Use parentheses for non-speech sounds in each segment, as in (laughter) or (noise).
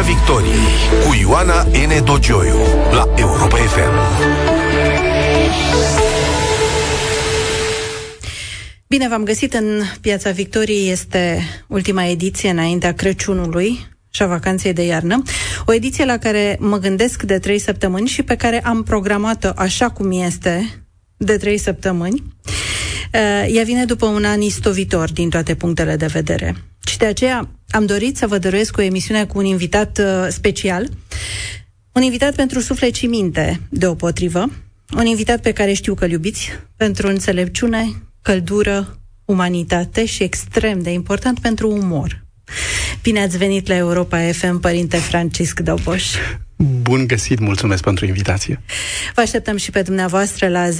Piața Victoriei cu Ioana N. Dogioiu la Europa FM. Bine v-am găsit în Piața Victoriei. Este ultima ediție înaintea Crăciunului și a vacanței de iarnă. O ediție la care mă gândesc de trei săptămâni și pe care am programat-o așa cum este de trei săptămâni. Uh, ea vine după un an istovitor din toate punctele de vedere. Și de aceea am dorit să vă dăruiesc o emisiune cu un invitat uh, special, un invitat pentru suflet și minte, deopotrivă, un invitat pe care știu că îl iubiți, pentru înțelepciune, căldură, umanitate și extrem de important pentru umor. Bine ați venit la Europa FM, Părinte Francisc Doboș. Bun găsit, mulțumesc pentru invitație. Vă așteptăm și pe dumneavoastră la 0372069599.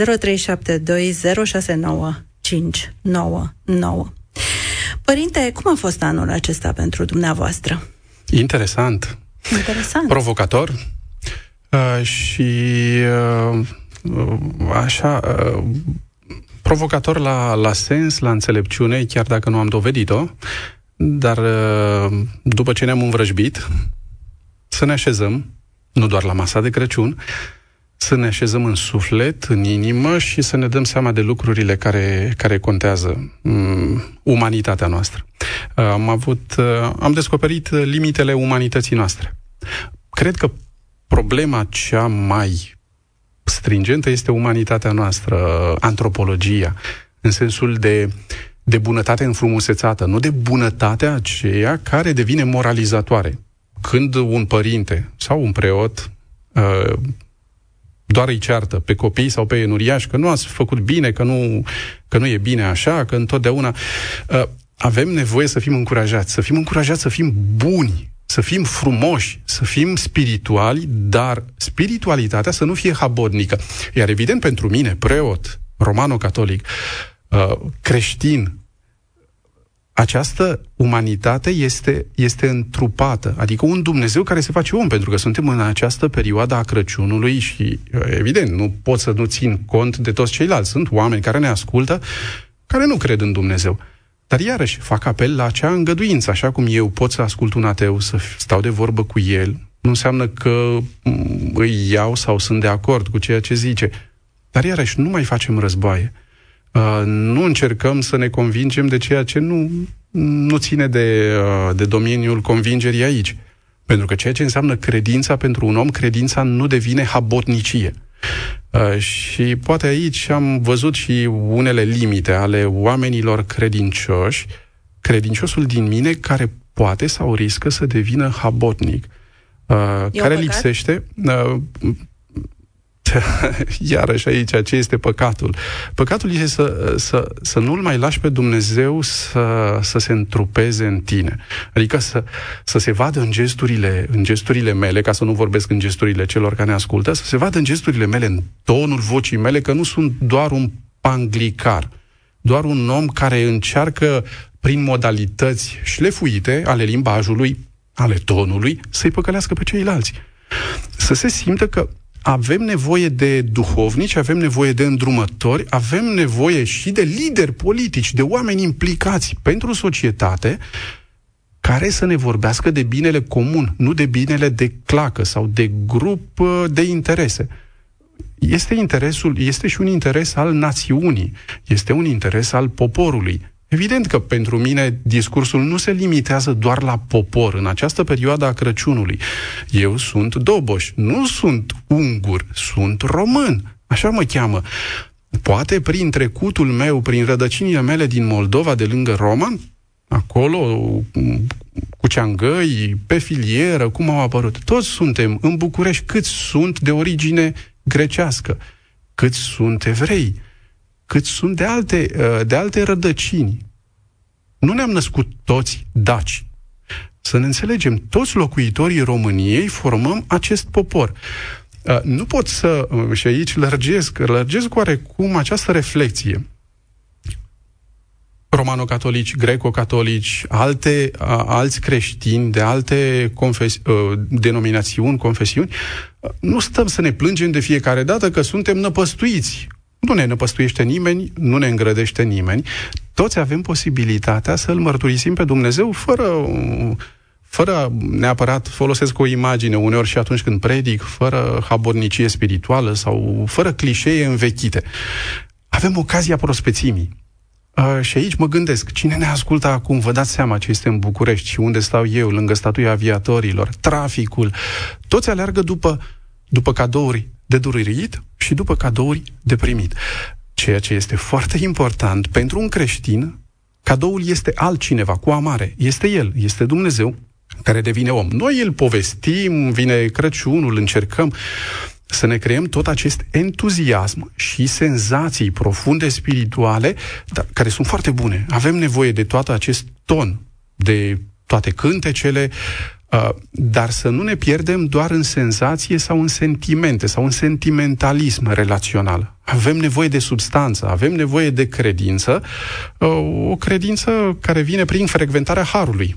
Părinte, cum a fost anul acesta pentru dumneavoastră? Interesant. Interesant. Provocator. Uh, și uh, așa, uh, provocator la, la sens, la înțelepciune, chiar dacă nu am dovedit-o, dar uh, după ce ne-am învrăjbit, să ne așezăm, nu doar la masa de Crăciun, să ne așezăm în suflet, în inimă și să ne dăm seama de lucrurile care, care contează um, umanitatea noastră. Uh, am avut, uh, am descoperit limitele umanității noastre. Cred că problema cea mai stringentă este umanitatea noastră, antropologia, în sensul de, de bunătate înfrumusețată, nu de bunătatea aceea care devine moralizatoare. Când un părinte sau un preot uh, doar îi ceartă pe copii sau pe enuriași că nu ați făcut bine, că nu, că nu e bine așa, că întotdeauna... Uh, avem nevoie să fim încurajați, să fim încurajați să fim buni, să fim frumoși, să fim spirituali, dar spiritualitatea să nu fie habodnică. Iar evident pentru mine, preot, romano-catolic, uh, creștin, această umanitate este, este întrupată, adică un Dumnezeu care se face om, pentru că suntem în această perioadă a Crăciunului și, uh, evident, nu pot să nu țin cont de toți ceilalți. Sunt oameni care ne ascultă, care nu cred în Dumnezeu. Dar iarăși fac apel la acea îngăduință, așa cum eu pot să ascult un ateu, să stau de vorbă cu el, nu înseamnă că mm, îi iau sau sunt de acord cu ceea ce zice. Dar iarăși nu mai facem războaie. Uh, nu încercăm să ne convingem de ceea ce nu, nu ține de, uh, de domeniul convingerii aici. Pentru că ceea ce înseamnă credința pentru un om, credința nu devine habotnicie. Uh, și poate aici am văzut și unele limite ale oamenilor credincioși, credinciosul din mine care poate sau riscă să devină habotnic, uh, care lipsește. Uh, (laughs) iarăși aici, ce este păcatul? Păcatul este să, să, să nu-L mai lași pe Dumnezeu să, să se întrupeze în tine. Adică să, să se vadă în gesturile, în gesturile mele, ca să nu vorbesc în gesturile celor care ne ascultă, să se vadă în gesturile mele, în tonul vocii mele, că nu sunt doar un panglicar, doar un om care încearcă prin modalități șlefuite ale limbajului, ale tonului, să-i păcălească pe ceilalți. Să se simtă că avem nevoie de duhovnici, avem nevoie de îndrumători, avem nevoie și de lideri politici, de oameni implicați pentru societate, care să ne vorbească de binele comun, nu de binele de clacă sau de grup uh, de interese. Este interesul, este și un interes al națiunii, este un interes al poporului. Evident că pentru mine discursul nu se limitează doar la popor în această perioadă a Crăciunului. Eu sunt doboș, nu sunt ungur, sunt român. Așa mă cheamă. Poate prin trecutul meu, prin rădăcinile mele din Moldova, de lângă Roman, acolo, cu ceangăi, pe filieră, cum au apărut. Toți suntem în București, cât sunt de origine grecească, cât sunt evrei cât sunt de alte, uh, de alte rădăcini. Nu ne-am născut toți daci. Să ne înțelegem, toți locuitorii României formăm acest popor. Uh, nu pot să, uh, și aici lărgesc, lărgesc oarecum această reflexie. Romano-catolici, greco-catolici, alte, alți creștini de alte confes- denominațiuni, confesiuni, nu stăm să ne plângem de fiecare dată că suntem năpăstuiți nu ne năpăstuiește nimeni, nu ne îngrădește nimeni. Toți avem posibilitatea să-L mărturisim pe Dumnezeu fără, fără neapărat folosesc o imagine uneori și atunci când predic, fără habornicie spirituală sau fără clișee învechite. Avem ocazia prospețimii. Uh, și aici mă gândesc, cine ne ascultă acum, vă dați seama ce este în București și unde stau eu, lângă statuia aviatorilor, traficul, toți aleargă după, după cadouri de dururit și după cadouri de primit. Ceea ce este foarte important pentru un creștin, cadoul este altcineva, cu amare. Este El, este Dumnezeu care devine om. Noi îl povestim, vine Crăciunul, încercăm să ne creăm tot acest entuziasm și senzații profunde spirituale, dar, care sunt foarte bune. Avem nevoie de tot acest ton, de toate cântecele, uh, dar să nu ne pierdem doar în senzație sau în sentimente sau în sentimentalism relațional. Avem nevoie de substanță, avem nevoie de credință, uh, o credință care vine prin frecventarea Harului.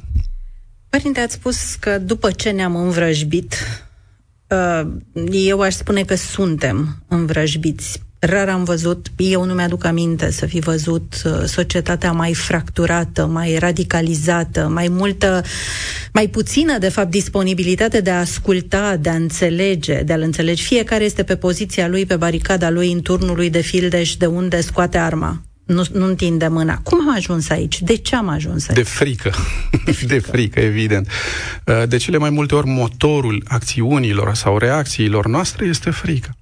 Părinte, ați spus că după ce ne-am învrăjbit, uh, eu aș spune că suntem învrăjbiți. Rar am văzut, eu nu mi-aduc aminte să fi văzut uh, societatea mai fracturată, mai radicalizată, mai multă, mai puțină, de fapt, disponibilitate de a asculta, de a înțelege, de a-l înțelege. Fiecare este pe poziția lui, pe baricada lui, în turnul lui de fildeș, de unde scoate arma nu, nu întinde mâna. Cum am ajuns aici? De ce am ajuns aici? (laughs) De frică. De frică, de frică evident. Uh, de cele mai multe ori motorul acțiunilor sau reacțiilor noastre este frică.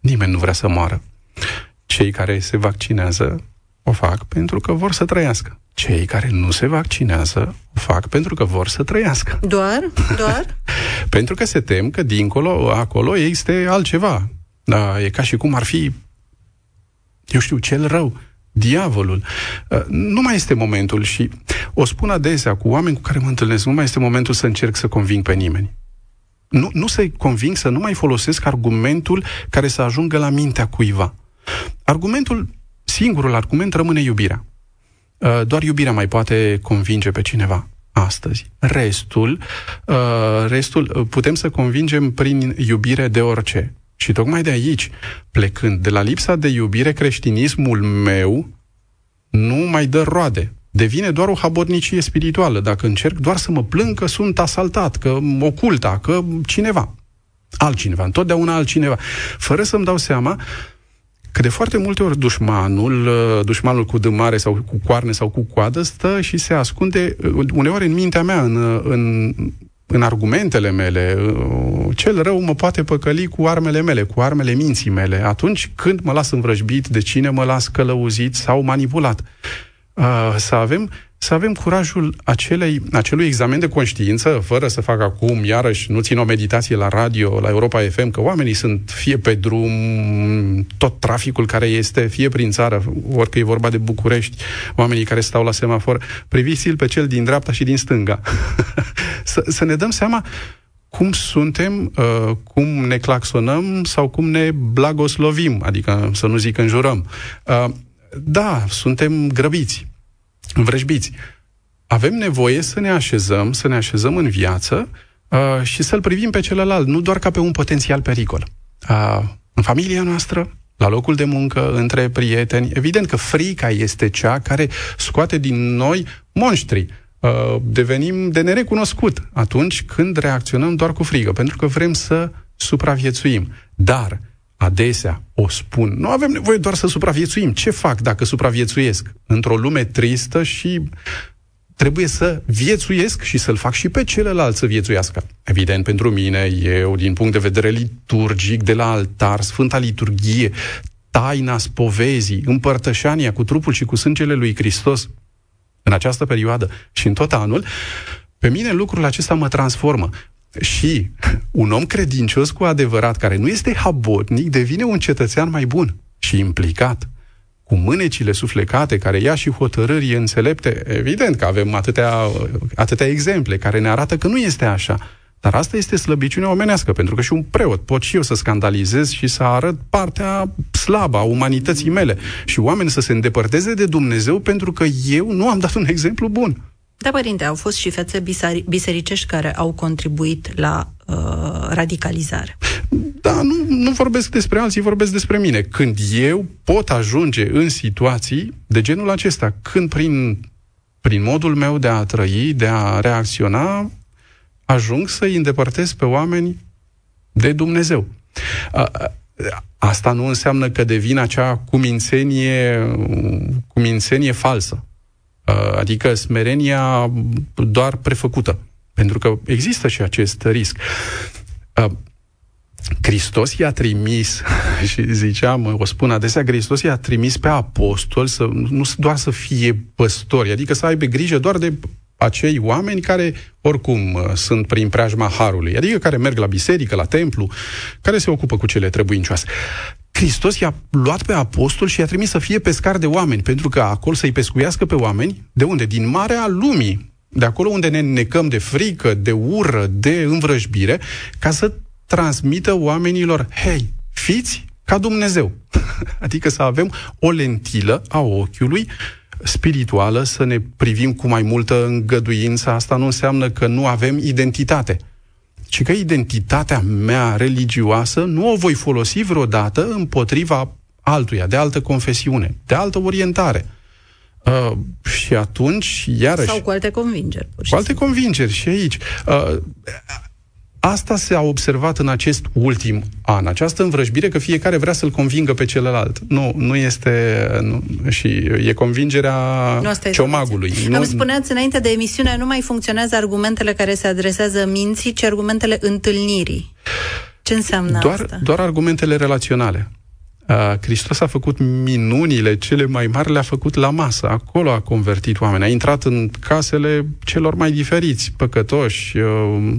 Nimeni nu vrea să moară. Cei care se vaccinează o fac pentru că vor să trăiască. Cei care nu se vaccinează o fac pentru că vor să trăiască. Doar? Doar? (laughs) pentru că se tem că dincolo, acolo, este altceva. Da, e ca și cum ar fi, eu știu, cel rău diavolul. Uh, nu mai este momentul și o spun adesea cu oameni cu care mă întâlnesc, nu mai este momentul să încerc să conving pe nimeni. Nu, nu să-i conving să nu mai folosesc argumentul care să ajungă la mintea cuiva. Argumentul, singurul argument rămâne iubirea. Uh, doar iubirea mai poate convinge pe cineva astăzi. Restul, uh, restul putem să convingem prin iubire de orice. Și tocmai de aici, plecând de la lipsa de iubire, creștinismul meu nu mai dă roade. Devine doar o habornicie spirituală. Dacă încerc doar să mă plâng că sunt asaltat, că oculta, că cineva. Altcineva, întotdeauna altcineva. Fără să-mi dau seama că de foarte multe ori dușmanul, dușmanul cu dâmare sau cu coarne sau cu coadă, stă și se ascunde uneori în mintea mea, în, în în argumentele mele, uh, cel rău mă poate păcăli cu armele mele, cu armele minții mele, atunci când mă las învrăjbit, de cine mă las călăuzit sau manipulat. Uh, să avem să avem curajul acelei, acelui examen de conștiință, fără să fac acum, iarăși, nu țin o meditație la radio, la Europa FM, că oamenii sunt fie pe drum, tot traficul care este, fie prin țară, orică e vorba de București, oamenii care stau la semafor, priviți-l pe cel din dreapta și din stânga. (laughs) să, să ne dăm seama cum suntem, uh, cum ne claxonăm sau cum ne blagoslovim, adică să nu zic înjurăm. Uh, da, suntem grăbiți învrăjbiți. Avem nevoie să ne așezăm, să ne așezăm în viață uh, și să-l privim pe celălalt, nu doar ca pe un potențial pericol. Uh, în familia noastră, la locul de muncă, între prieteni, evident că frica este cea care scoate din noi monștri. Uh, devenim de nerecunoscut atunci când reacționăm doar cu frică, pentru că vrem să supraviețuim. Dar adesea o spun, nu avem nevoie doar să supraviețuim. Ce fac dacă supraviețuiesc? Într-o lume tristă și trebuie să viețuiesc și să-l fac și pe celălalt să viețuiască. Evident, pentru mine, eu, din punct de vedere liturgic, de la altar, Sfânta Liturghie, taina spovezii, împărtășania cu trupul și cu sângele lui Hristos în această perioadă și în tot anul, pe mine lucrul acesta mă transformă. Și un om credincios cu adevărat, care nu este habotnic, devine un cetățean mai bun și implicat cu mânecile suflecate, care ia și hotărâri înțelepte. Evident că avem atâtea, atâtea exemple care ne arată că nu este așa. Dar asta este slăbiciunea omenească, pentru că și un preot pot și eu să scandalizez și să arăt partea slabă a umanității mele și oameni să se îndepărteze de Dumnezeu pentru că eu nu am dat un exemplu bun. Da, părinte, au fost și fețe bisericești care au contribuit la uh, radicalizare. Da, nu, nu vorbesc despre alții, vorbesc despre mine. Când eu pot ajunge în situații de genul acesta, când prin, prin modul meu de a trăi, de a reacționa, ajung să îi îndepărtez pe oameni de Dumnezeu. Asta nu înseamnă că devin acea cumințenie, cumințenie falsă. Adică smerenia doar prefăcută. Pentru că există și acest risc. Hristos i-a trimis, (laughs) și ziceam, o spun adesea, Hristos i-a trimis pe apostol să nu doar să fie păstori, adică să aibă grijă doar de acei oameni care oricum uh, sunt prin preajma Harului, adică care merg la biserică, la templu, care se ocupă cu cele trebuincioase. Hristos i-a luat pe apostol și i-a trimis să fie pescar de oameni, pentru că acolo să-i pescuiască pe oameni, de unde? Din marea lumii, de acolo unde ne necăm de frică, de ură, de învrăjbire, ca să transmită oamenilor, hei, fiți ca Dumnezeu. (laughs) adică să avem o lentilă a ochiului spirituală, să ne privim cu mai multă îngăduință. Asta nu înseamnă că nu avem identitate, ci că identitatea mea religioasă nu o voi folosi vreodată împotriva altuia, de altă confesiune, de altă orientare. Uh, și atunci, iarăși... Sau cu alte convingeri. Cu alte convingeri și aici. Uh, Asta s-a observat în acest ultim an, această învrăjbire că fiecare vrea să-l convingă pe celălalt. Nu, nu este... Nu, și e convingerea nu asta ciomagului. Nu... Îmi spuneați înainte de emisiune, nu mai funcționează argumentele care se adresează minții, ci argumentele întâlnirii. Ce înseamnă doar, asta? Doar argumentele relaționale. Hristos a făcut minunile cele mai mari, le-a făcut la masă. Acolo a convertit oameni. A intrat în casele celor mai diferiți, păcătoși, uh,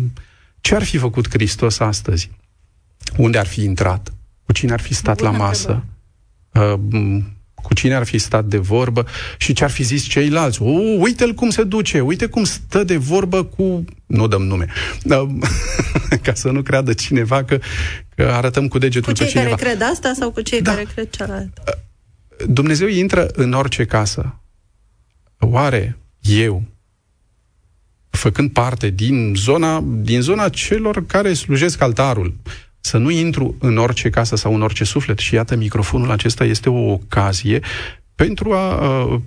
ce ar fi făcut Hristos astăzi? Unde ar fi intrat? Cu cine ar fi stat Bună la masă? Uh, cu cine ar fi stat de vorbă și ce ar fi zis ceilalți. O, uite-l cum se duce, uite cum stă de vorbă cu... Nu dăm nume. Uh, (laughs) ca să nu creadă cineva că, că arătăm cu degetul cu cei pe cineva. care cred asta sau cu cei da. care cred cealaltă? Uh, Dumnezeu intră în orice casă. Oare eu făcând parte din zona, din zona celor care slujesc altarul. Să nu intru în orice casă sau în orice suflet. Și iată, microfonul acesta este o ocazie pentru a, uh,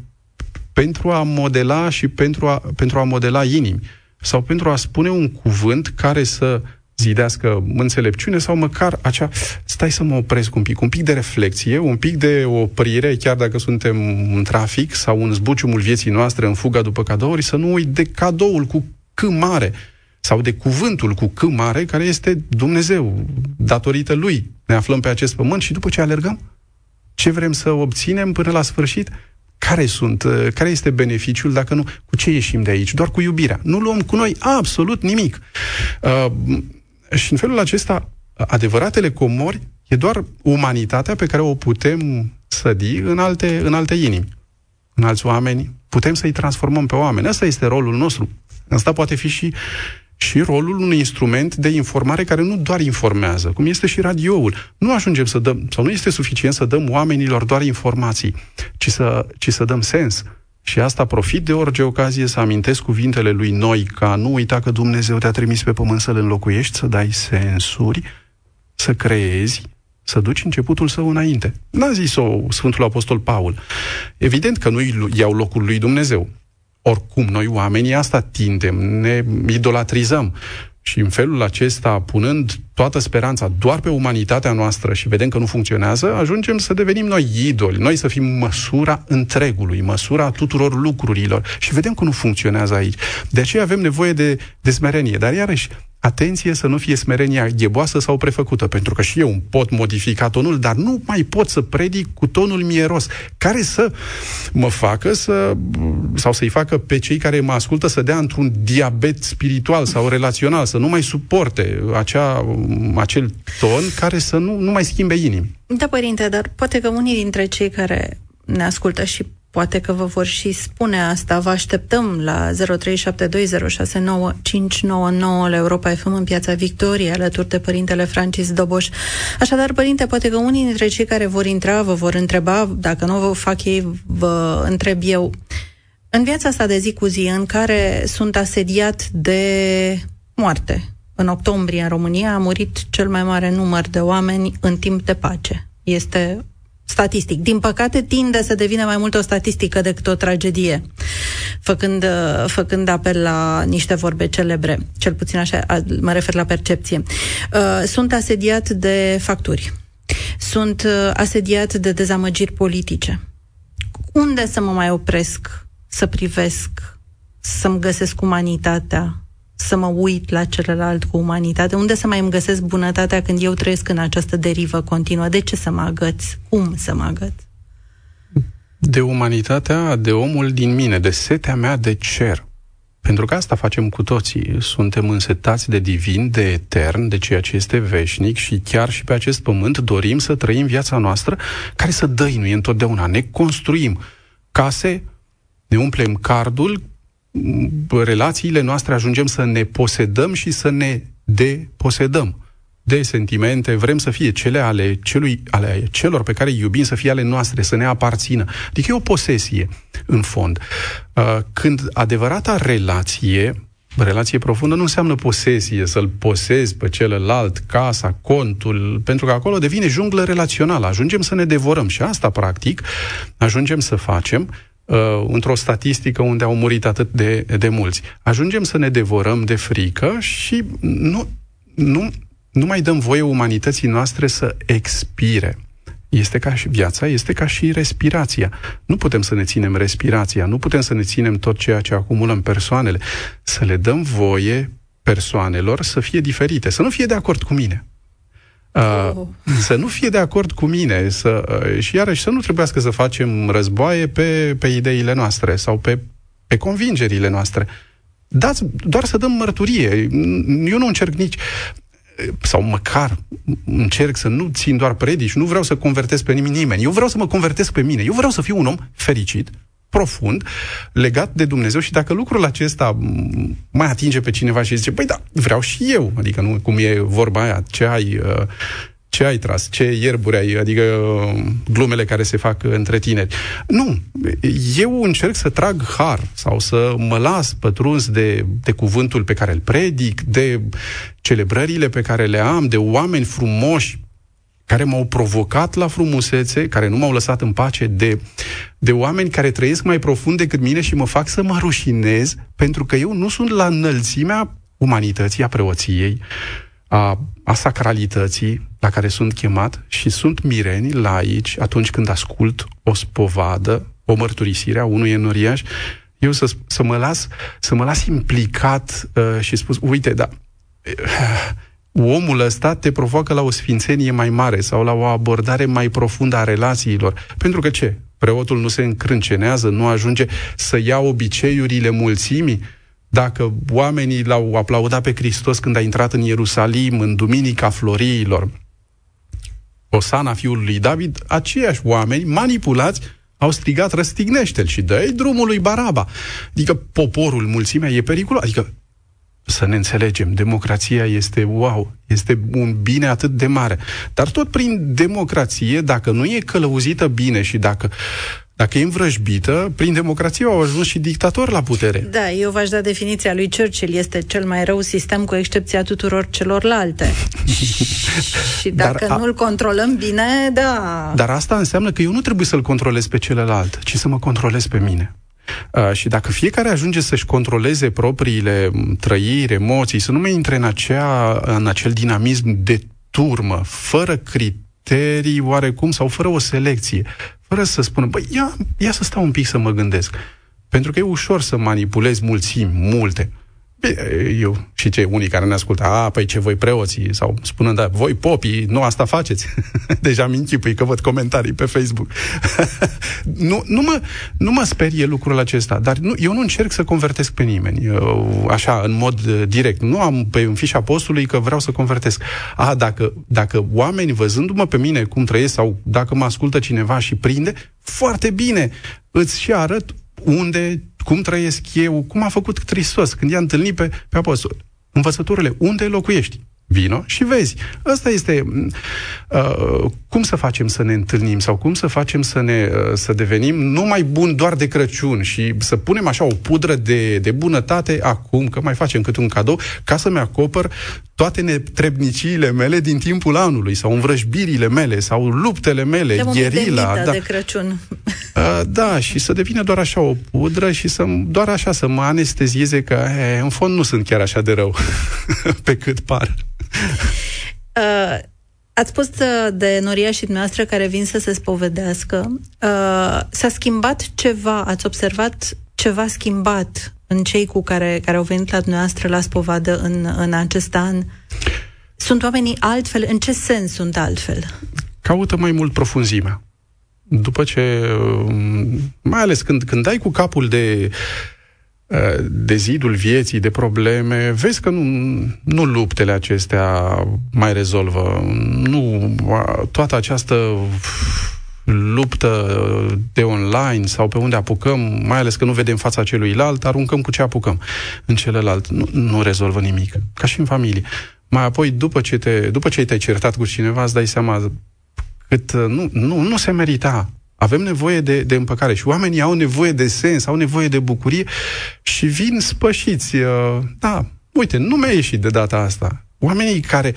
pentru a modela și pentru a, pentru a modela inimi. Sau pentru a spune un cuvânt care să zidească înțelepciune sau măcar acea, stai să mă opresc un pic, un pic de reflexie, un pic de oprire, chiar dacă suntem în trafic sau în zbuciumul vieții noastre, în fuga după cadouri, să nu uit de cadoul cu C mare sau de cuvântul cu C mare, care este Dumnezeu. Datorită lui ne aflăm pe acest pământ și după ce alergăm, ce vrem să obținem până la sfârșit? Care sunt, care este beneficiul dacă nu, cu ce ieșim de aici? Doar cu iubirea. Nu luăm cu noi absolut nimic. Uh, și în felul acesta, adevăratele comori e doar umanitatea pe care o putem sădi în alte, în alte inimi, în alți oameni. Putem să-i transformăm pe oameni. Asta este rolul nostru. Asta poate fi și, și rolul unui instrument de informare care nu doar informează, cum este și radioul. Nu ajungem să dăm, sau nu este suficient să dăm oamenilor doar informații, ci să, ci să dăm sens. Și asta profit de orice ocazie să amintesc cuvintele lui Noi, ca nu uita că Dumnezeu te-a trimis pe pământ să-L înlocuiești, să dai sensuri, să creezi, să duci începutul său înainte. N-a zis-o Sfântul Apostol Paul. Evident că nu iau locul lui Dumnezeu. Oricum, noi oamenii asta tindem, ne idolatrizăm. Și în felul acesta, punând toată speranța doar pe umanitatea noastră și vedem că nu funcționează, ajungem să devenim noi idoli, noi să fim măsura întregului, măsura tuturor lucrurilor. Și vedem că nu funcționează aici. De aceea avem nevoie de, de smerenie. Dar iarăși, atenție să nu fie smerenia gheboasă sau prefăcută, pentru că și eu îmi pot modifica tonul, dar nu mai pot să predic cu tonul mieros, care să mă facă să, sau să-i facă pe cei care mă ascultă să dea într-un diabet spiritual sau relațional, să nu mai suporte acea, acel ton care să nu, nu mai schimbe inimi. Da, părinte, dar poate că unii dintre cei care ne ascultă și Poate că vă vor și spune asta. Vă așteptăm la 0372069599 la Europa FM în Piața Victoriei, alături de Părintele Francis Doboș. Așadar, Părinte, poate că unii dintre cei care vor intra vă vor întreba, dacă nu vă fac ei, vă întreb eu. În viața asta de zi cu zi, în care sunt asediat de moarte, în octombrie în România a murit cel mai mare număr de oameni în timp de pace. Este statistic. Din păcate, tinde să devină mai mult o statistică decât o tragedie, făcând, uh, făcând apel la niște vorbe celebre. Cel puțin așa, mă refer la percepție. Uh, sunt asediat de facturi. Sunt uh, asediat de dezamăgiri politice. Unde să mă mai opresc, să privesc, să-mi găsesc umanitatea, să mă uit la celălalt cu umanitate? Unde să mai îmi găsesc bunătatea când eu trăiesc în această derivă continuă? De ce să mă agăț? Cum să mă agăț? De umanitatea, de omul din mine, de setea mea de cer. Pentru că asta facem cu toții. Suntem însetați de divin, de etern, de ceea ce este veșnic și chiar și pe acest pământ dorim să trăim viața noastră care să dăinuie întotdeauna. Ne construim case, ne umplem cardul relațiile noastre ajungem să ne posedăm și să ne deposedăm de sentimente, vrem să fie cele ale, celui, ale celor pe care îi iubim, să fie ale noastre, să ne aparțină. Adică e o posesie, în fond. Uh, când adevărata relație, relație profundă, nu înseamnă posesie, să-l posezi pe celălalt, casa, contul, pentru că acolo devine junglă relațională. Ajungem să ne devorăm și asta, practic, ajungem să facem uh, într-o statistică unde au murit atât de, de mulți. Ajungem să ne devorăm de frică și nu, nu, nu mai dăm voie umanității noastre să expire. Este ca și viața, este ca și respirația. Nu putem să ne ținem respirația, nu putem să ne ținem tot ceea ce acumulăm persoanele. Să le dăm voie persoanelor să fie diferite, să nu fie de acord cu mine. Uh, oh. Să nu fie de acord cu mine să, uh, și iarăși să nu trebuiască să facem războaie pe, pe ideile noastre sau pe, pe convingerile noastre. Dați, doar să dăm mărturie. Eu nu încerc nici sau măcar încerc să nu țin doar predici, nu vreau să convertesc pe nimeni. Eu vreau să mă convertesc pe mine. Eu vreau să fiu un om fericit, profund, legat de Dumnezeu și dacă lucrul acesta mai atinge pe cineva și zice, păi da, vreau și eu, adică nu cum e vorba aia, ce ai, uh, ce ai tras, ce ierburi ai, adică uh, glumele care se fac între tineri. Nu, eu încerc să trag har sau să mă las pătruns de, de cuvântul pe care îl predic, de celebrările pe care le am, de oameni frumoși care m-au provocat la frumusețe, care nu m-au lăsat în pace, de, de oameni care trăiesc mai profund decât mine și mă fac să mă rușinez pentru că eu nu sunt la înălțimea umanității, a preoției, a, a sacralității la care sunt chemat și sunt mireni la aici atunci când ascult o spovadă, o mărturisire a unui enoriaș, eu să, să, mă las, să mă las implicat uh, și spus, uite, da, uh, omul ăsta te provoacă la o sfințenie mai mare sau la o abordare mai profundă a relațiilor. Pentru că ce? Preotul nu se încrâncenează, nu ajunge să ia obiceiurile mulțimii, dacă oamenii l-au aplaudat pe Hristos când a intrat în Ierusalim, în Duminica Floriilor, Osana fiul lui David, aceiași oameni manipulați au strigat răstignește-l și dă drumul lui Baraba. Adică poporul, mulțimea e periculos. Adică să ne înțelegem, democrația este wow, este un bine atât de mare. Dar tot prin democrație, dacă nu e călăuzită bine și dacă dacă e învrăjbită, prin democrație au ajuns și dictatori la putere. Da, eu v-aș da definiția lui Churchill. Este cel mai rău sistem cu excepția tuturor celorlalte. (laughs) și dacă Dar a... nu-l controlăm bine, da. Dar asta înseamnă că eu nu trebuie să-l controlez pe celălalt, ci să mă controlez pe mine. Uh, și dacă fiecare ajunge să-și controleze propriile trăiri, emoții, să nu mai intre în, acea, în acel dinamism de turmă, fără criterii oarecum sau fără o selecție, fără să spună, băi, ia, ia să stau un pic să mă gândesc. Pentru că e ușor să manipulezi mulțimi, multe. Eu și cei unii care ne ascultă, a, păi ce voi preoții, sau spunând, da, voi popii, nu asta faceți. (laughs) Deja mi închipui că văd comentarii pe Facebook. (laughs) nu, nu, mă, nu mă sperie lucrul acesta, dar nu, eu nu încerc să convertesc pe nimeni, eu, așa, în mod uh, direct. Nu am pe în fișa postului că vreau să convertesc. A, dacă, dacă oameni văzându-mă pe mine cum trăiesc sau dacă mă ascultă cineva și prinde, foarte bine, îți și arăt unde, cum trăiesc eu, cum a făcut Hristos când i-a întâlnit pe, pe apostol. Învățăturile, unde locuiești? Vino și vezi. Asta este uh, cum să facem să ne întâlnim sau cum să facem să ne uh, să devenim numai buni doar de Crăciun și să punem așa o pudră de, de bunătate acum, că mai facem cât un cadou, ca să-mi acopăr toate netrebniciile mele din timpul anului, sau învrăjbirile mele, sau luptele mele, de gherila. Da. de Crăciun. (laughs) Uh, da, și să devină doar așa o pudră și să, doar așa să mă anestezieze că, he, în fond, nu sunt chiar așa de rău, (laughs) pe cât par. Uh, Ați spus uh, de noriașii noastre care vin să se spovedească. Uh, s-a schimbat ceva? Ați observat ceva schimbat în cei cu care, care au venit la dumneavoastră la spovadă în, în acest an? Sunt oamenii altfel? În ce sens sunt altfel? Caută mai mult profunzimea. După ce, um, mai ales când, când dai cu capul de uh, de zidul vieții, de probleme, vezi că nu, nu luptele acestea mai rezolvă. Nu toată această luptă de online sau pe unde apucăm, mai ales că nu vedem fața celuilalt, aruncăm cu ce apucăm în celălalt. Nu, nu rezolvă nimic. Ca și în familie. Mai apoi, după ce, te, după ce te-ai certat cu cineva, îți dai seama cât nu, nu, nu se merita. Avem nevoie de, de împăcare și oamenii au nevoie de sens, au nevoie de bucurie și vin spășiți. Uh, da, uite, nu mi-a ieșit de data asta. Oamenii care,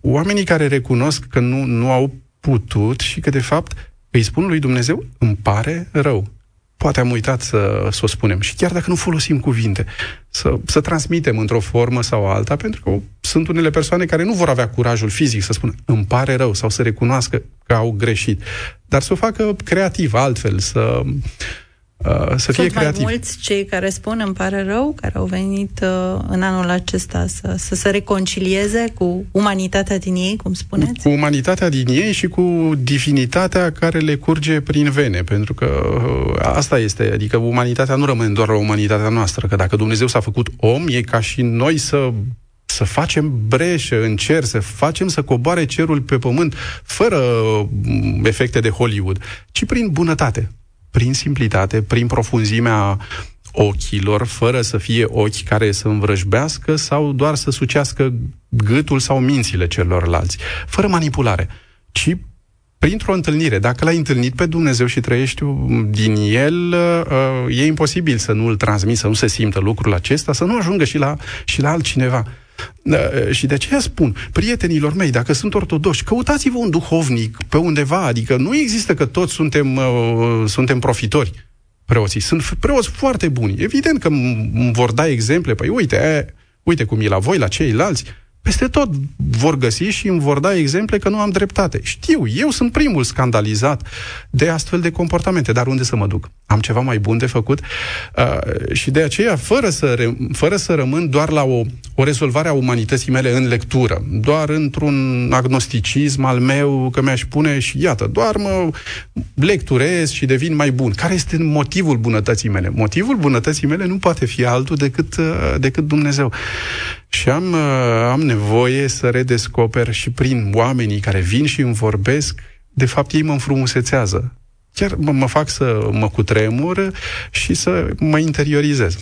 oamenii care recunosc că nu, nu au putut și că, de fapt, îi spun lui Dumnezeu, îmi pare rău. Poate am uitat să, să o spunem. Și chiar dacă nu folosim cuvinte, să, să transmitem într-o formă sau alta, pentru că sunt unele persoane care nu vor avea curajul fizic să spună îmi pare rău sau să recunoască că au greșit, dar să o facă creativ, altfel, să uh, să fie Sunt creativ. mai mulți cei care spun, îmi pare rău, care au venit uh, în anul acesta să, să se reconcilieze cu umanitatea din ei, cum spuneți? Cu umanitatea din ei și cu divinitatea care le curge prin vene, pentru că uh, asta este, adică umanitatea nu rămâne doar la umanitatea noastră, că dacă Dumnezeu s-a făcut om, e ca și noi să să facem breșă în cer, să facem să coboare cerul pe pământ fără mm, efecte de Hollywood, ci prin bunătate, prin simplitate, prin profunzimea ochilor, fără să fie ochi care să învrăjbească sau doar să sucească gâtul sau mințile celorlalți, fără manipulare, ci printr-o întâlnire. Dacă l-ai întâlnit pe Dumnezeu și trăiești din el, uh, e imposibil să nu-l transmiți, să nu se simtă lucrul acesta, să nu ajungă și la, și la altcineva. Da, și de aceea spun, prietenilor mei, dacă sunt ortodoși, căutați-vă un duhovnic pe undeva, adică nu există că toți suntem, uh, suntem profitori preoții. Sunt preoți foarte buni. Evident că îmi vor da exemple, păi uite, e, uite cum e la voi, la ceilalți, peste tot vor găsi și îmi vor da exemple că nu am dreptate. Știu, eu sunt primul scandalizat de astfel de comportamente, dar unde să mă duc? Am ceva mai bun de făcut uh, și de aceea, fără să, re- fără să rămân doar la o, o rezolvare a umanității mele în lectură, doar într-un agnosticism al meu, că mi-aș pune și iată, doar mă lecturez și devin mai bun. Care este motivul bunătății mele? Motivul bunătății mele nu poate fi altul decât, uh, decât Dumnezeu. Și am, uh, am nevoie să redescoper și prin oamenii care vin și îmi vorbesc, de fapt ei mă înfrumusețează. Chiar mă, mă fac să mă cutremur și să mă interiorizez.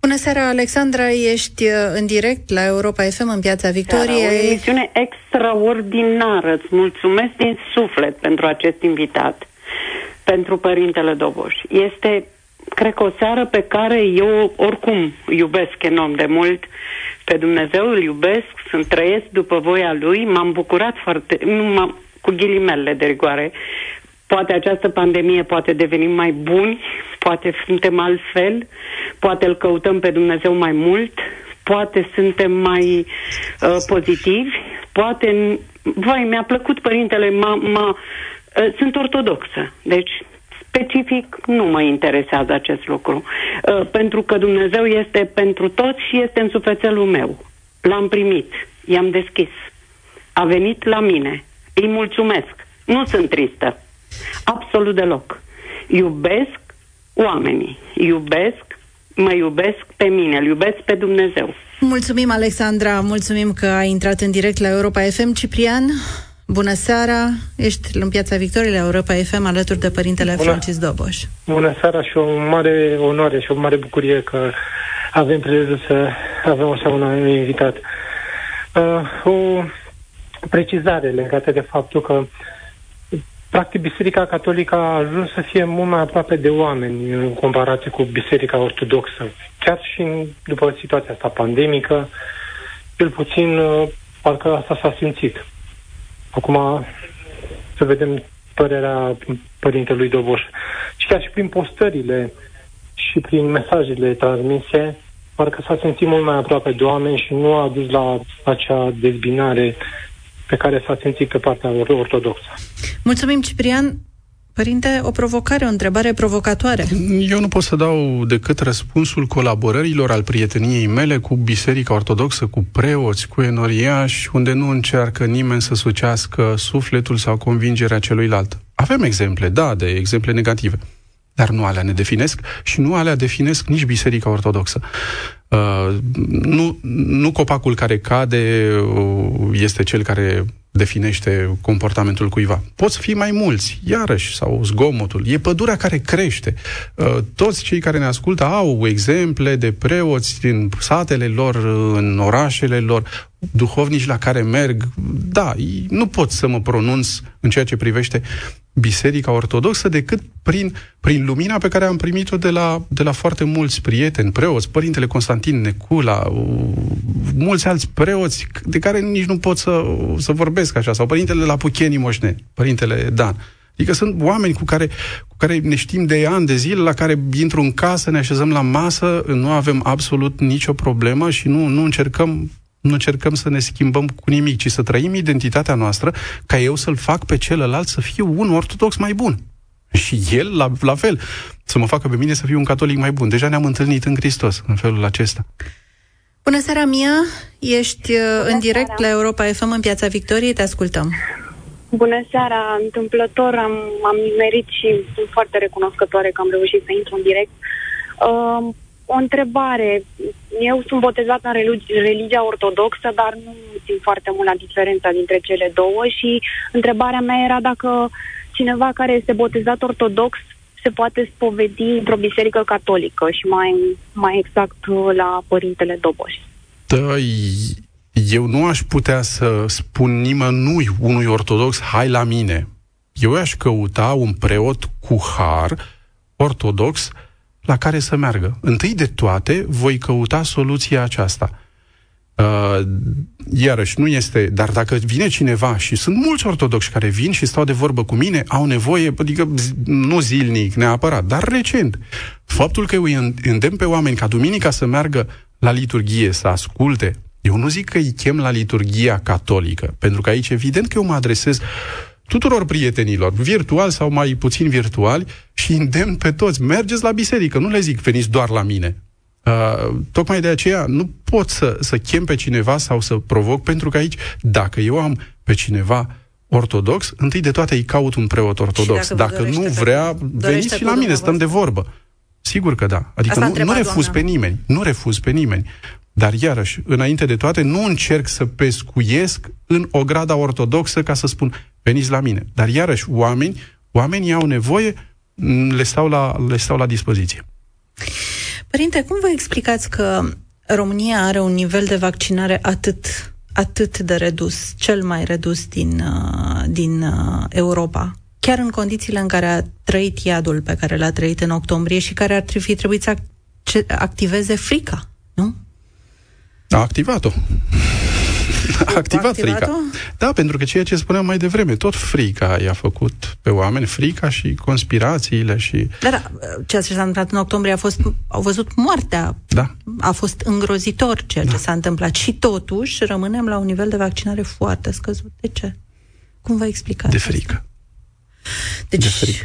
Bună seara, Alexandra, ești uh, în direct la Europa FM în Piața Victoriei. o emisiune extraordinară. Îți mulțumesc din suflet pentru acest invitat, pentru Părintele Doboș. Este, cred că, o seară pe care eu oricum iubesc enorm de mult pe Dumnezeu, îl iubesc, sunt trăiesc după voia Lui, m-am bucurat foarte, nu m-am, cu ghilimele de rigoare, poate această pandemie poate deveni mai buni, poate suntem altfel, poate îl căutăm pe Dumnezeu mai mult, poate suntem mai uh, pozitivi, poate... Vai, mi-a plăcut părintele, m-a, m-a, uh, sunt ortodoxă, deci specific nu mă interesează acest lucru, uh, pentru că Dumnezeu este pentru toți și este în sufletelul meu. L-am primit, i-am deschis, a venit la mine, îi mulțumesc, nu sunt tristă, absolut deloc. Iubesc oamenii, iubesc, mă iubesc pe mine, îl iubesc pe Dumnezeu. Mulțumim, Alexandra, mulțumim că ai intrat în direct la Europa FM. Ciprian, Bună seara, ești în Piața Victoriei la Europa FM alături de Părintele Bună. Francis Doboș. Bună seara și o mare onoare și o mare bucurie că avem prilejul să avem așa un invitat. Uh, o precizare legată de faptul că practic Biserica Catolică a ajuns să fie mult mai aproape de oameni în comparație cu Biserica Ortodoxă. Chiar și în, după situația asta pandemică, cel puțin uh, parcă asta s-a simțit. Acum să vedem părerea părintelui Doboș. Și chiar și prin postările și prin mesajele transmise, parcă s-a simțit mult mai aproape de oameni și nu a dus la acea dezbinare pe care s-a simțit pe partea ortodoxă. Mulțumim, Ciprian. Părinte, o provocare, o întrebare provocatoare. Eu nu pot să dau decât răspunsul colaborărilor al prieteniei mele cu Biserica Ortodoxă, cu preoți, cu enoriași, unde nu încearcă nimeni să sucească sufletul sau convingerea celuilalt. Avem exemple, da, de exemple negative. Dar nu alea ne definesc și nu alea definesc nici Biserica Ortodoxă. Uh, nu, nu copacul care cade uh, este cel care definește comportamentul cuiva. Poți fi mai mulți, iarăși, sau zgomotul. E pădurea care crește. Uh, toți cei care ne ascultă au exemple de preoți din satele lor, în orașele lor, duhovnici la care merg. Da, nu pot să mă pronunț în ceea ce privește Biserica Ortodoxă decât prin, prin lumina pe care am primit-o de la, de la foarte mulți prieteni, preoți, Părintele Constantin Necula, mulți alți preoți de care nici nu pot să, să vorbesc așa, sau Părintele la Pucheni Moșne, Părintele Dan. Adică sunt oameni cu care, cu care ne știm de ani de zile, la care intru în casă, ne așezăm la masă, nu avem absolut nicio problemă și nu, nu încercăm nu încercăm să ne schimbăm cu nimic, ci să trăim identitatea noastră ca eu să-l fac pe celălalt să fie un ortodox mai bun. Și el, la, la fel, să mă facă pe mine să fiu un catolic mai bun. Deja ne-am întâlnit în Hristos, în felul acesta. Bună seara, Mia! Ești uh, Bună în direct seara. la Europa FM în Piața Victoriei, te ascultăm. Bună seara! Întâmplător am, am merit și sunt foarte recunoscătoare că am reușit să intru în direct. Uh, o întrebare. Eu sunt botezată în religi- religia ortodoxă, dar nu simt foarte mult la diferența dintre cele două și întrebarea mea era dacă cineva care este botezat ortodox se poate spovedi într-o biserică catolică și mai, mai exact la Părintele Doboș. Da, eu nu aș putea să spun nimănui unui ortodox, hai la mine. Eu aș căuta un preot cu har ortodox la care să meargă. Întâi de toate, voi căuta soluția aceasta. Uh, iarăși, nu este, dar dacă vine cineva și sunt mulți ortodoxi care vin și stau de vorbă cu mine, au nevoie, adică nu zilnic neapărat, dar recent. Faptul că îi îndemn pe oameni ca duminica să meargă la liturghie, să asculte, eu nu zic că îi chem la liturghia catolică, pentru că aici evident că eu mă adresez tuturor prietenilor, virtual sau mai puțin virtuali, și îndemn pe toți, mergeți la biserică, nu le zic veniți doar la mine. Uh, tocmai de aceea nu pot să, să chem pe cineva sau să provoc, pentru că aici, dacă eu am pe cineva ortodox, întâi de toate îi caut un preot ortodox. Dacă, dacă nu vrea, veniți și la mine, stăm de vorbă. Sigur că da. Adică nu, nu refuz doamna. pe nimeni. Nu refuz pe nimeni. Dar iarăși, înainte de toate, nu încerc să pescuiesc în o grada ortodoxă ca să spun, veniți la mine. Dar iarăși, oameni, oamenii au nevoie, le stau la, le stau la dispoziție. Părinte, cum vă explicați că România are un nivel de vaccinare atât, atât de redus, cel mai redus din, uh, din uh, Europa? Chiar în condițiile în care a trăit iadul pe care l-a trăit în octombrie și care ar fi trebuit să activeze frica, nu? A activat-o. A activat frica. Da, pentru că ceea ce spuneam mai devreme, tot frica i-a făcut pe oameni, frica și conspirațiile și... Da, da, ceea ce s-a întâmplat în octombrie a fost, au văzut moartea. Da. A fost îngrozitor ceea da. ce s-a întâmplat și totuși rămânem la un nivel de vaccinare foarte scăzut. De ce? Cum vă explicați De frică. Deci, de frică.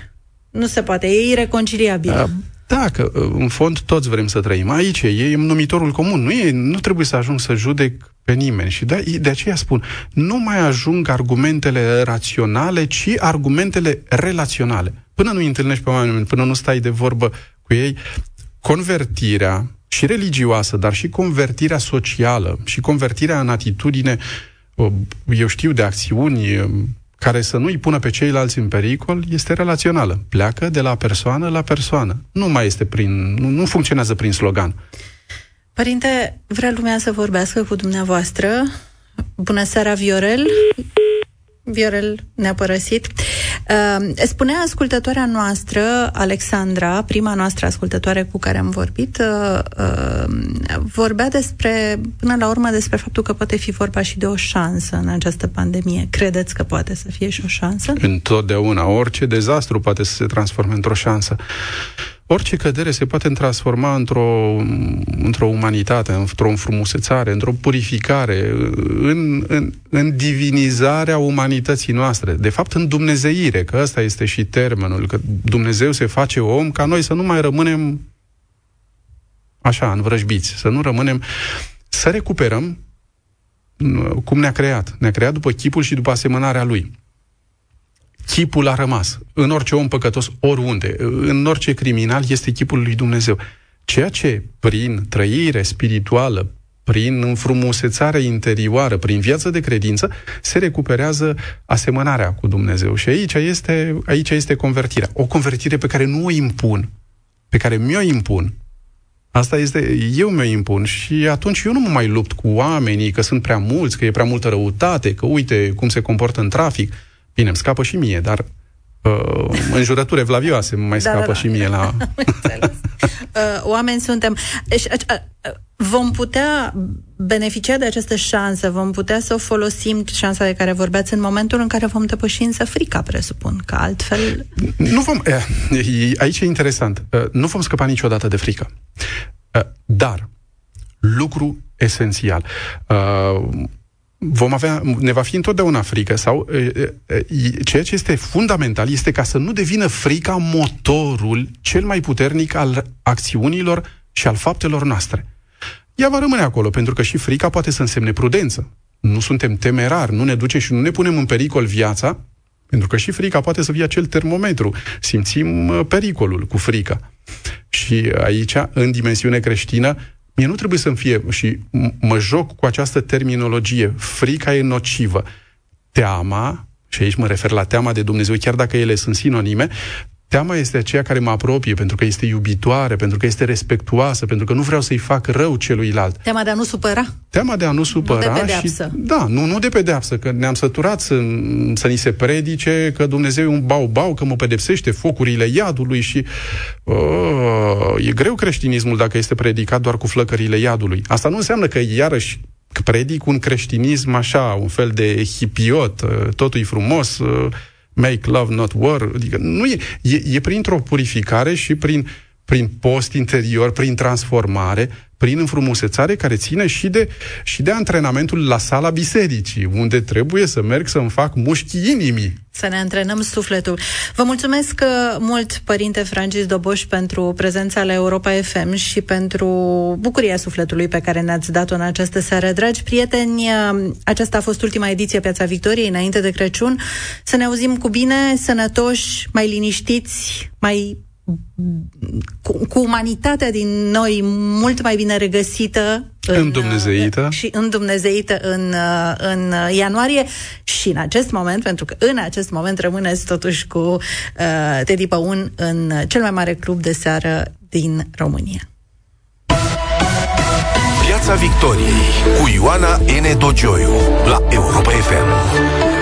nu se poate, e ireconciliabil. Da, da, că în fond toți vrem să trăim. Aici e numitorul comun. Nu, e, nu trebuie să ajung să judec pe nimeni. Și de, de aceea spun, nu mai ajung argumentele raționale, ci argumentele relaționale. Până nu întâlnești pe oameni, până nu stai de vorbă cu ei, convertirea și religioasă, dar și convertirea socială și convertirea în atitudine, eu știu, de acțiuni care să nu-i pună pe ceilalți în pericol, este relațională. Pleacă de la persoană la persoană. Nu mai este prin, nu, nu funcționează prin slogan. Părinte, vrea lumea să vorbească cu dumneavoastră. Bună seara, Viorel. Viorel ne-a părăsit. Uh, spunea ascultătoarea noastră, Alexandra, prima noastră ascultătoare cu care am vorbit, uh, uh, vorbea despre, până la urmă, despre faptul că poate fi vorba și de o șansă în această pandemie. Credeți că poate să fie și o șansă? Întotdeauna. Orice dezastru poate să se transforme într-o șansă orice cădere se poate transforma într-o, într-o umanitate, într-o înfrumusețare, într-o purificare, în, în, în divinizarea umanității noastre. De fapt, în dumnezeire, că ăsta este și termenul, că Dumnezeu se face om ca noi să nu mai rămânem așa, învrăjbiți, să nu rămânem, să recuperăm cum ne-a creat. Ne-a creat după chipul și după asemănarea lui chipul a rămas. În orice om păcătos, oriunde, în orice criminal, este chipul lui Dumnezeu. Ceea ce, prin trăire spirituală, prin înfrumusețare interioară, prin viață de credință, se recuperează asemănarea cu Dumnezeu. Și aici este, aici este convertirea. O convertire pe care nu o impun, pe care mi-o impun. Asta este, eu mi-o impun și atunci eu nu mă mai lupt cu oamenii, că sunt prea mulți, că e prea multă răutate, că uite cum se comportă în trafic. Bine, îmi scapă și mie, dar uh, înjurături evlavioase mai da, scapă da, da. și mie la... (laughs) uh, oameni suntem. Deci, uh, uh, vom putea beneficia de această șansă, vom putea să o folosim, șansa de care vorbeați, în momentul în care vom depăși însă frica, presupun, că altfel... Nu vom... Eh, aici e interesant. Uh, nu vom scăpa niciodată de frică. Uh, dar, lucru esențial. Uh, vom avea, ne va fi întotdeauna frică sau ceea ce este fundamental este ca să nu devină frica motorul cel mai puternic al acțiunilor și al faptelor noastre. Ea va rămâne acolo, pentru că și frica poate să însemne prudență. Nu suntem temerari, nu ne duce și nu ne punem în pericol viața, pentru că și frica poate să fie acel termometru. Simțim pericolul cu frica. Și aici, în dimensiune creștină, Mie nu trebuie să-mi fie, și mă joc cu această terminologie, frica e nocivă. Teama, și aici mă refer la teama de Dumnezeu, chiar dacă ele sunt sinonime, Teama este aceea care mă apropie, pentru că este iubitoare, pentru că este respectuoasă, pentru că nu vreau să-i fac rău celuilalt. Teama de a nu supăra? Teama de a nu supăra nu de și... Da, nu, nu de pedeapsă, că ne-am săturat să, să ni se predice că Dumnezeu e un bau-bau, că mă pedepsește focurile iadului și... Uh, e greu creștinismul dacă este predicat doar cu flăcările iadului. Asta nu înseamnă că iarăși predic un creștinism așa, un fel de hipiot, uh, totul e frumos, uh, make love, not war. Adică nu e, e, e printr-o purificare și prin, prin post interior, prin transformare, prin înfrumusețare care ține și de, și de antrenamentul la sala bisericii, unde trebuie să merg să-mi fac mușchi inimii. Să ne antrenăm sufletul. Vă mulțumesc uh, mult, Părinte Francis Doboș, pentru prezența la Europa FM și pentru bucuria sufletului pe care ne-ați dat-o în această seară. Dragi prieteni, uh, aceasta a fost ultima ediție Piața Victoriei, înainte de Crăciun. Să ne auzim cu bine, sănătoși, mai liniștiți, mai cu, cu umanitatea din noi mult mai bine regăsită în, Dumnezeită și în Dumnezeită în, în ianuarie și în acest moment, pentru că în acest moment rămâneți totuși cu uh, Teddy Păun în cel mai mare club de seară din România. Piața Victoriei cu Ioana N. Dogioiu la Europa FM.